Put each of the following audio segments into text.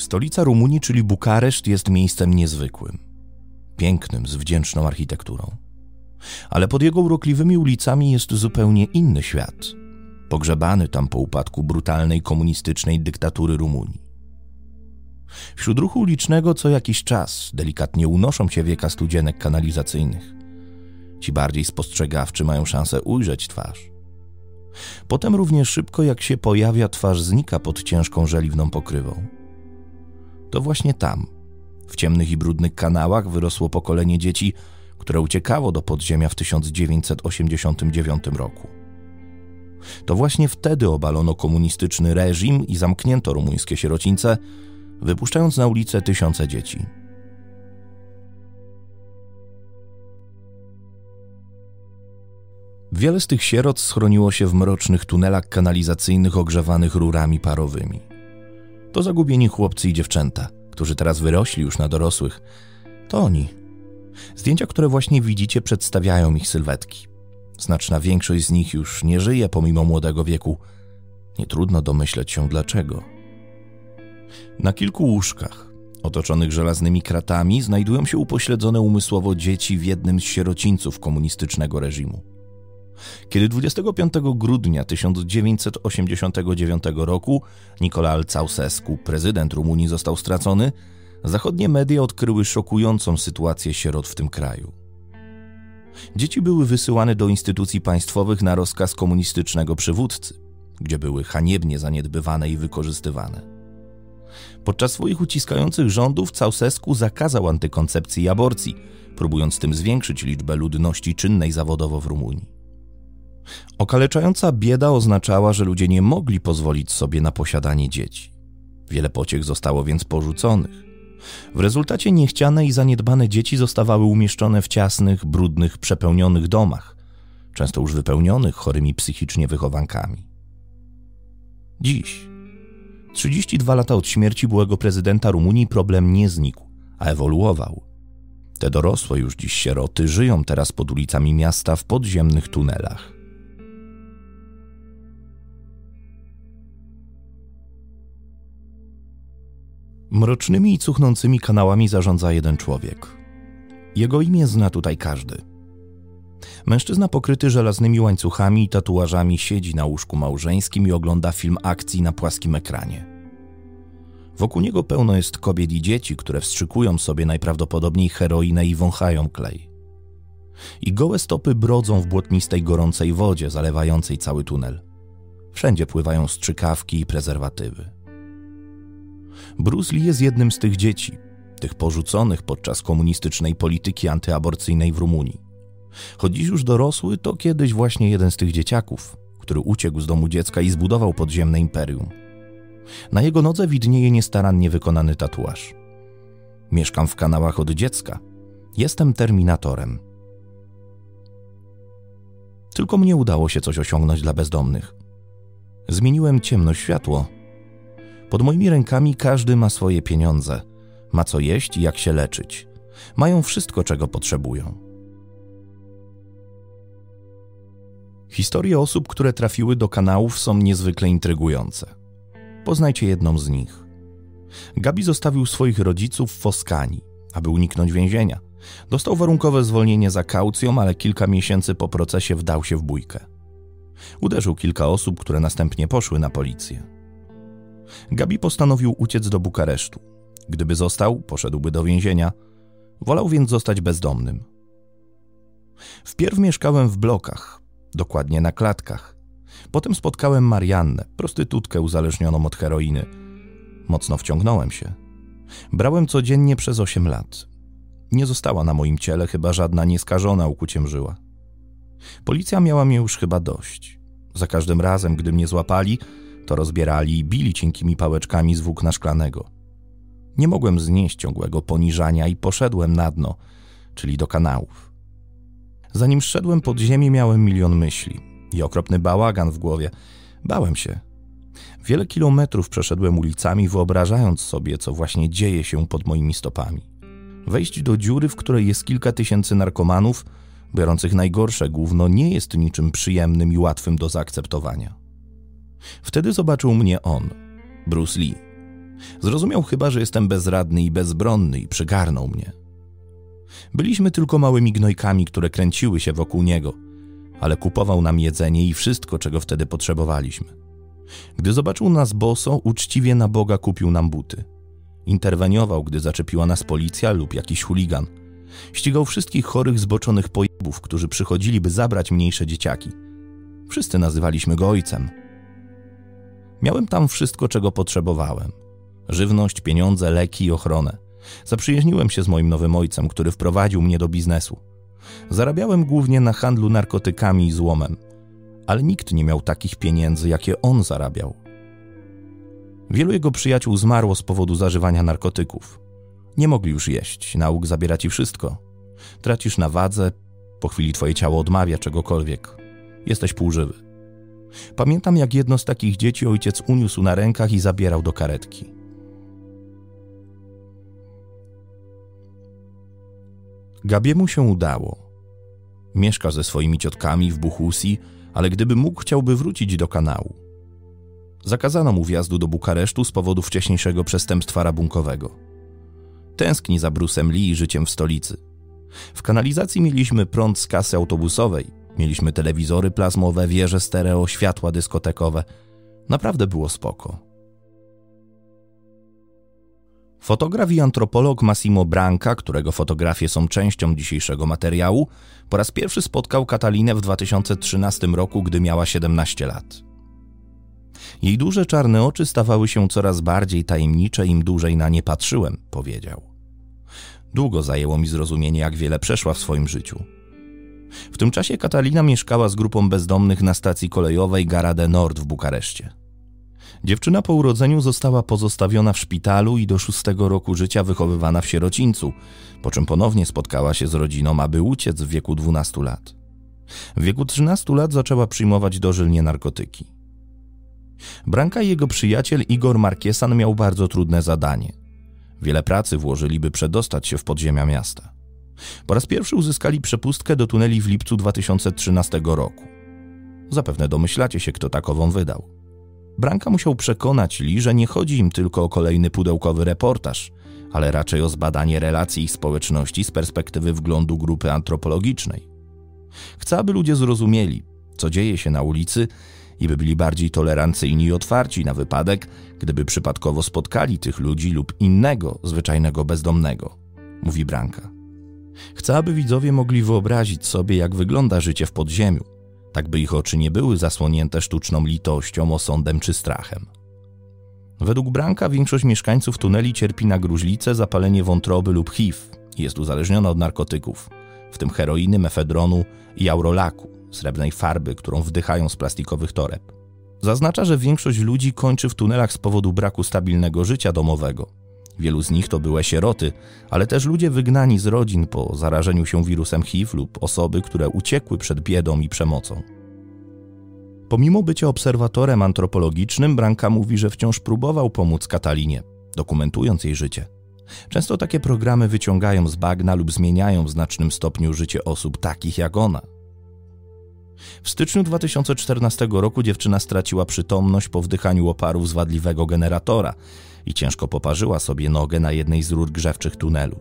Stolica Rumunii, czyli Bukareszt, jest miejscem niezwykłym, pięknym, z wdzięczną architekturą. Ale pod jego urokliwymi ulicami jest zupełnie inny świat, pogrzebany tam po upadku brutalnej komunistycznej dyktatury Rumunii. Wśród ruchu ulicznego co jakiś czas delikatnie unoszą się wieka studzienek kanalizacyjnych. Ci bardziej spostrzegawczy mają szansę ujrzeć twarz. Potem równie szybko jak się pojawia, twarz znika pod ciężką żeliwną pokrywą to właśnie tam, w ciemnych i brudnych kanałach, wyrosło pokolenie dzieci, które uciekało do podziemia w 1989 roku. To właśnie wtedy obalono komunistyczny reżim i zamknięto rumuńskie sierocińce, wypuszczając na ulicę tysiące dzieci. Wiele z tych sierot schroniło się w mrocznych tunelach kanalizacyjnych ogrzewanych rurami parowymi. To zagubieni chłopcy i dziewczęta, którzy teraz wyrośli już na dorosłych. To oni. Zdjęcia, które właśnie widzicie, przedstawiają ich sylwetki. Znaczna większość z nich już nie żyje pomimo młodego wieku. Nie trudno domyśleć się dlaczego. Na kilku łóżkach, otoczonych żelaznymi kratami, znajdują się upośledzone umysłowo dzieci w jednym z sierocińców komunistycznego reżimu. Kiedy 25 grudnia 1989 roku Nicolae Ceausescu, prezydent Rumunii, został stracony, zachodnie media odkryły szokującą sytuację sierot w tym kraju. Dzieci były wysyłane do instytucji państwowych na rozkaz komunistycznego przywódcy, gdzie były haniebnie zaniedbywane i wykorzystywane. Podczas swoich uciskających rządów Ceausescu zakazał antykoncepcji i aborcji, próbując tym zwiększyć liczbę ludności czynnej zawodowo w Rumunii. Okaleczająca bieda oznaczała, że ludzie nie mogli pozwolić sobie na posiadanie dzieci. Wiele pociech zostało więc porzuconych. W rezultacie niechciane i zaniedbane dzieci zostawały umieszczone w ciasnych, brudnych, przepełnionych domach, często już wypełnionych chorymi psychicznie wychowankami. Dziś, 32 lata od śmierci byłego prezydenta Rumunii, problem nie znikł, a ewoluował. Te dorosłe już dziś sieroty żyją teraz pod ulicami miasta w podziemnych tunelach. Mrocznymi i cuchnącymi kanałami zarządza jeden człowiek. Jego imię zna tutaj każdy. Mężczyzna pokryty żelaznymi łańcuchami i tatuażami siedzi na łóżku małżeńskim i ogląda film akcji na płaskim ekranie. Wokół niego pełno jest kobiet i dzieci, które wstrzykują sobie najprawdopodobniej heroinę i wąchają klej. I gołe stopy brodzą w błotnistej, gorącej wodzie zalewającej cały tunel. Wszędzie pływają strzykawki i prezerwatywy. Bruce Lee jest jednym z tych dzieci, tych porzuconych podczas komunistycznej polityki antyaborcyjnej w Rumunii. Choć dziś już dorosły, to kiedyś właśnie jeden z tych dzieciaków, który uciekł z domu dziecka i zbudował podziemne imperium. Na jego nodze widnieje niestarannie wykonany tatuaż. Mieszkam w kanałach od dziecka. Jestem terminatorem. Tylko mnie udało się coś osiągnąć dla bezdomnych. Zmieniłem ciemno światło pod moimi rękami każdy ma swoje pieniądze, ma co jeść i jak się leczyć. Mają wszystko, czego potrzebują. Historie osób, które trafiły do kanałów, są niezwykle intrygujące. Poznajcie jedną z nich. Gabi zostawił swoich rodziców w Foskani, aby uniknąć więzienia. Dostał warunkowe zwolnienie za kaucją, ale kilka miesięcy po procesie wdał się w bójkę. Uderzył kilka osób, które następnie poszły na policję. Gabi postanowił uciec do Bukaresztu. Gdyby został, poszedłby do więzienia. Wolał więc zostać bezdomnym. Wpierw mieszkałem w blokach, dokładnie na klatkach. Potem spotkałem Mariannę, prostytutkę uzależnioną od heroiny. Mocno wciągnąłem się. Brałem codziennie przez 8 lat. Nie została na moim ciele chyba żadna nieskażona ukuciem żyła. Policja miała mnie już chyba dość. Za każdym razem, gdy mnie złapali, to rozbierali i bili cienkimi pałeczkami z włókna szklanego. Nie mogłem znieść ciągłego poniżania i poszedłem na dno, czyli do kanałów. Zanim szedłem pod ziemię, miałem milion myśli i okropny bałagan w głowie. Bałem się. Wiele kilometrów przeszedłem ulicami, wyobrażając sobie, co właśnie dzieje się pod moimi stopami. Wejść do dziury, w której jest kilka tysięcy narkomanów, biorących najgorsze gówno, nie jest niczym przyjemnym i łatwym do zaakceptowania. Wtedy zobaczył mnie on, Bruce Lee. Zrozumiał chyba, że jestem bezradny i bezbronny i przygarnął mnie. Byliśmy tylko małymi gnojkami, które kręciły się wokół niego, ale kupował nam jedzenie i wszystko, czego wtedy potrzebowaliśmy. Gdy zobaczył nas boso, uczciwie na Boga kupił nam buty. Interweniował, gdy zaczepiła nas policja lub jakiś chuligan. Ścigał wszystkich chorych, zboczonych pojebów, którzy przychodzili, by zabrać mniejsze dzieciaki. Wszyscy nazywaliśmy go ojcem. Miałem tam wszystko, czego potrzebowałem. Żywność, pieniądze, leki i ochronę. Zaprzyjaźniłem się z moim nowym ojcem, który wprowadził mnie do biznesu. Zarabiałem głównie na handlu narkotykami i złomem, ale nikt nie miał takich pieniędzy, jakie on zarabiał. Wielu jego przyjaciół zmarło z powodu zażywania narkotyków. Nie mogli już jeść, nauk zabiera ci wszystko. Tracisz na wadze, po chwili twoje ciało odmawia czegokolwiek. Jesteś półżywy. Pamiętam, jak jedno z takich dzieci ojciec uniósł na rękach i zabierał do karetki. Gabiemu się udało. Mieszka ze swoimi ciotkami w Buchusi, ale gdyby mógł, chciałby wrócić do kanału. Zakazano mu wjazdu do Bukaresztu z powodu wcześniejszego przestępstwa rabunkowego. Tęskni za Brusem Lee i życiem w stolicy. W kanalizacji mieliśmy prąd z kasy autobusowej, mieliśmy telewizory plazmowe, wieże stereo, światła dyskotekowe. Naprawdę było spoko. Fotograf i antropolog Massimo Branca, którego fotografie są częścią dzisiejszego materiału, po raz pierwszy spotkał Katalinę w 2013 roku, gdy miała 17 lat. Jej duże czarne oczy stawały się coraz bardziej tajemnicze, im dłużej na nie patrzyłem, powiedział. Długo zajęło mi zrozumienie, jak wiele przeszła w swoim życiu. W tym czasie Katalina mieszkała z grupą bezdomnych na stacji kolejowej Garade Nord w Bukareszcie. Dziewczyna po urodzeniu została pozostawiona w szpitalu i do szóstego roku życia wychowywana w sierocińcu, po czym ponownie spotkała się z rodziną, aby uciec w wieku 12 lat. W wieku 13 lat zaczęła przyjmować dożylnie narkotyki. Branka i jego przyjaciel Igor Markiesan miał bardzo trudne zadanie. Wiele pracy włożyli, by przedostać się w podziemia miasta. Po raz pierwszy uzyskali przepustkę do tuneli w lipcu 2013 roku. Zapewne domyślacie się, kto takową wydał. Branka musiał przekonać Li, że nie chodzi im tylko o kolejny pudełkowy reportaż, ale raczej o zbadanie relacji ich społeczności z perspektywy wglądu grupy antropologicznej. Chce, aby ludzie zrozumieli, co dzieje się na ulicy i by byli bardziej tolerancyjni i otwarci na wypadek, gdyby przypadkowo spotkali tych ludzi lub innego, zwyczajnego bezdomnego, mówi Branka. Chce, aby widzowie mogli wyobrazić sobie, jak wygląda życie w podziemiu, tak by ich oczy nie były zasłonięte sztuczną litością, osądem czy strachem. Według Branka większość mieszkańców tuneli cierpi na gruźlicę, zapalenie wątroby lub HIV i jest uzależniona od narkotyków, w tym heroiny, mefedronu i aurolaku, srebrnej farby, którą wdychają z plastikowych toreb. Zaznacza, że większość ludzi kończy w tunelach z powodu braku stabilnego życia domowego – Wielu z nich to były sieroty, ale też ludzie wygnani z rodzin po zarażeniu się wirusem HIV lub osoby, które uciekły przed biedą i przemocą. Pomimo bycia obserwatorem antropologicznym, Branka mówi, że wciąż próbował pomóc Katalinie, dokumentując jej życie. Często takie programy wyciągają z bagna lub zmieniają w znacznym stopniu życie osób takich jak ona. W styczniu 2014 roku dziewczyna straciła przytomność po wdychaniu oparów z wadliwego generatora, i ciężko poparzyła sobie nogę na jednej z rur grzewczych tunelu.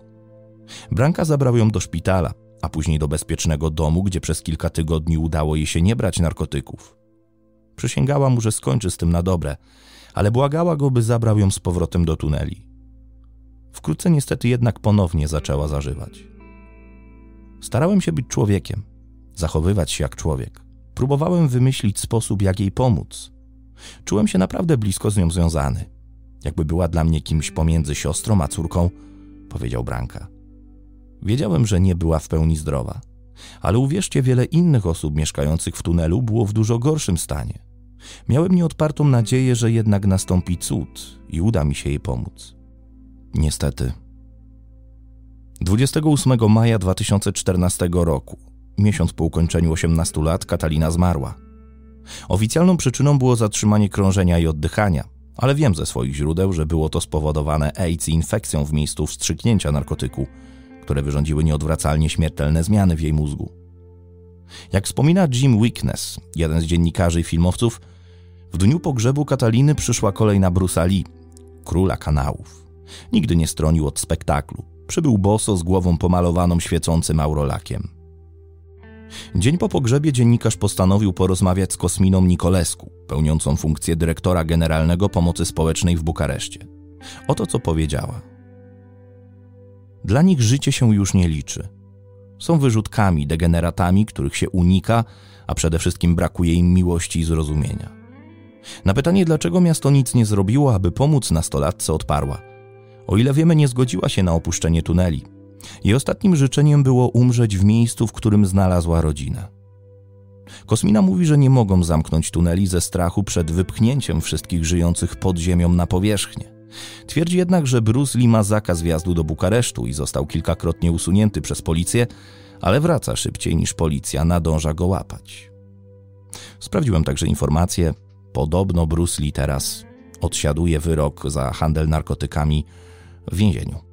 Branka zabrał ją do szpitala, a później do bezpiecznego domu, gdzie przez kilka tygodni udało jej się nie brać narkotyków. Przysięgała mu, że skończy z tym na dobre, ale błagała go, by zabrał ją z powrotem do tuneli. Wkrótce niestety jednak ponownie zaczęła zażywać. Starałem się być człowiekiem, zachowywać się jak człowiek. Próbowałem wymyślić sposób, jak jej pomóc. Czułem się naprawdę blisko z nią związany jakby była dla mnie kimś pomiędzy siostrą a córką, powiedział Branka. Wiedziałem, że nie była w pełni zdrowa, ale uwierzcie, wiele innych osób mieszkających w tunelu było w dużo gorszym stanie. Miałem nieodpartą nadzieję, że jednak nastąpi cud i uda mi się jej pomóc. Niestety. 28 maja 2014 roku, miesiąc po ukończeniu 18 lat, Katalina zmarła. Oficjalną przyczyną było zatrzymanie krążenia i oddychania, ale wiem ze swoich źródeł, że było to spowodowane AIDS i infekcją w miejscu wstrzyknięcia narkotyku, które wyrządziły nieodwracalnie śmiertelne zmiany w jej mózgu. Jak wspomina Jim Weakness, jeden z dziennikarzy i filmowców, w dniu pogrzebu Kataliny przyszła kolej na Brusa Lee, króla kanałów. Nigdy nie stronił od spektaklu. Przybył boso z głową pomalowaną świecącym aurolakiem. Dzień po pogrzebie dziennikarz postanowił porozmawiać z Kosminą Nikolesku, pełniącą funkcję dyrektora generalnego pomocy społecznej w Bukareszcie. Oto co powiedziała. Dla nich życie się już nie liczy. Są wyrzutkami, degeneratami, których się unika, a przede wszystkim brakuje im miłości i zrozumienia. Na pytanie, dlaczego miasto nic nie zrobiło, aby pomóc nastolatce, odparła: O ile wiemy, nie zgodziła się na opuszczenie tuneli. Jej ostatnim życzeniem było umrzeć w miejscu, w którym znalazła rodzinę. Kosmina mówi, że nie mogą zamknąć tuneli ze strachu przed wypchnięciem wszystkich żyjących pod ziemią na powierzchnię. Twierdzi jednak, że Bruce Lee ma zakaz wjazdu do Bukaresztu i został kilkakrotnie usunięty przez policję, ale wraca szybciej niż policja nadąża go łapać. Sprawdziłem także informacje. Podobno Bruce Lee teraz odsiaduje wyrok za handel narkotykami w więzieniu.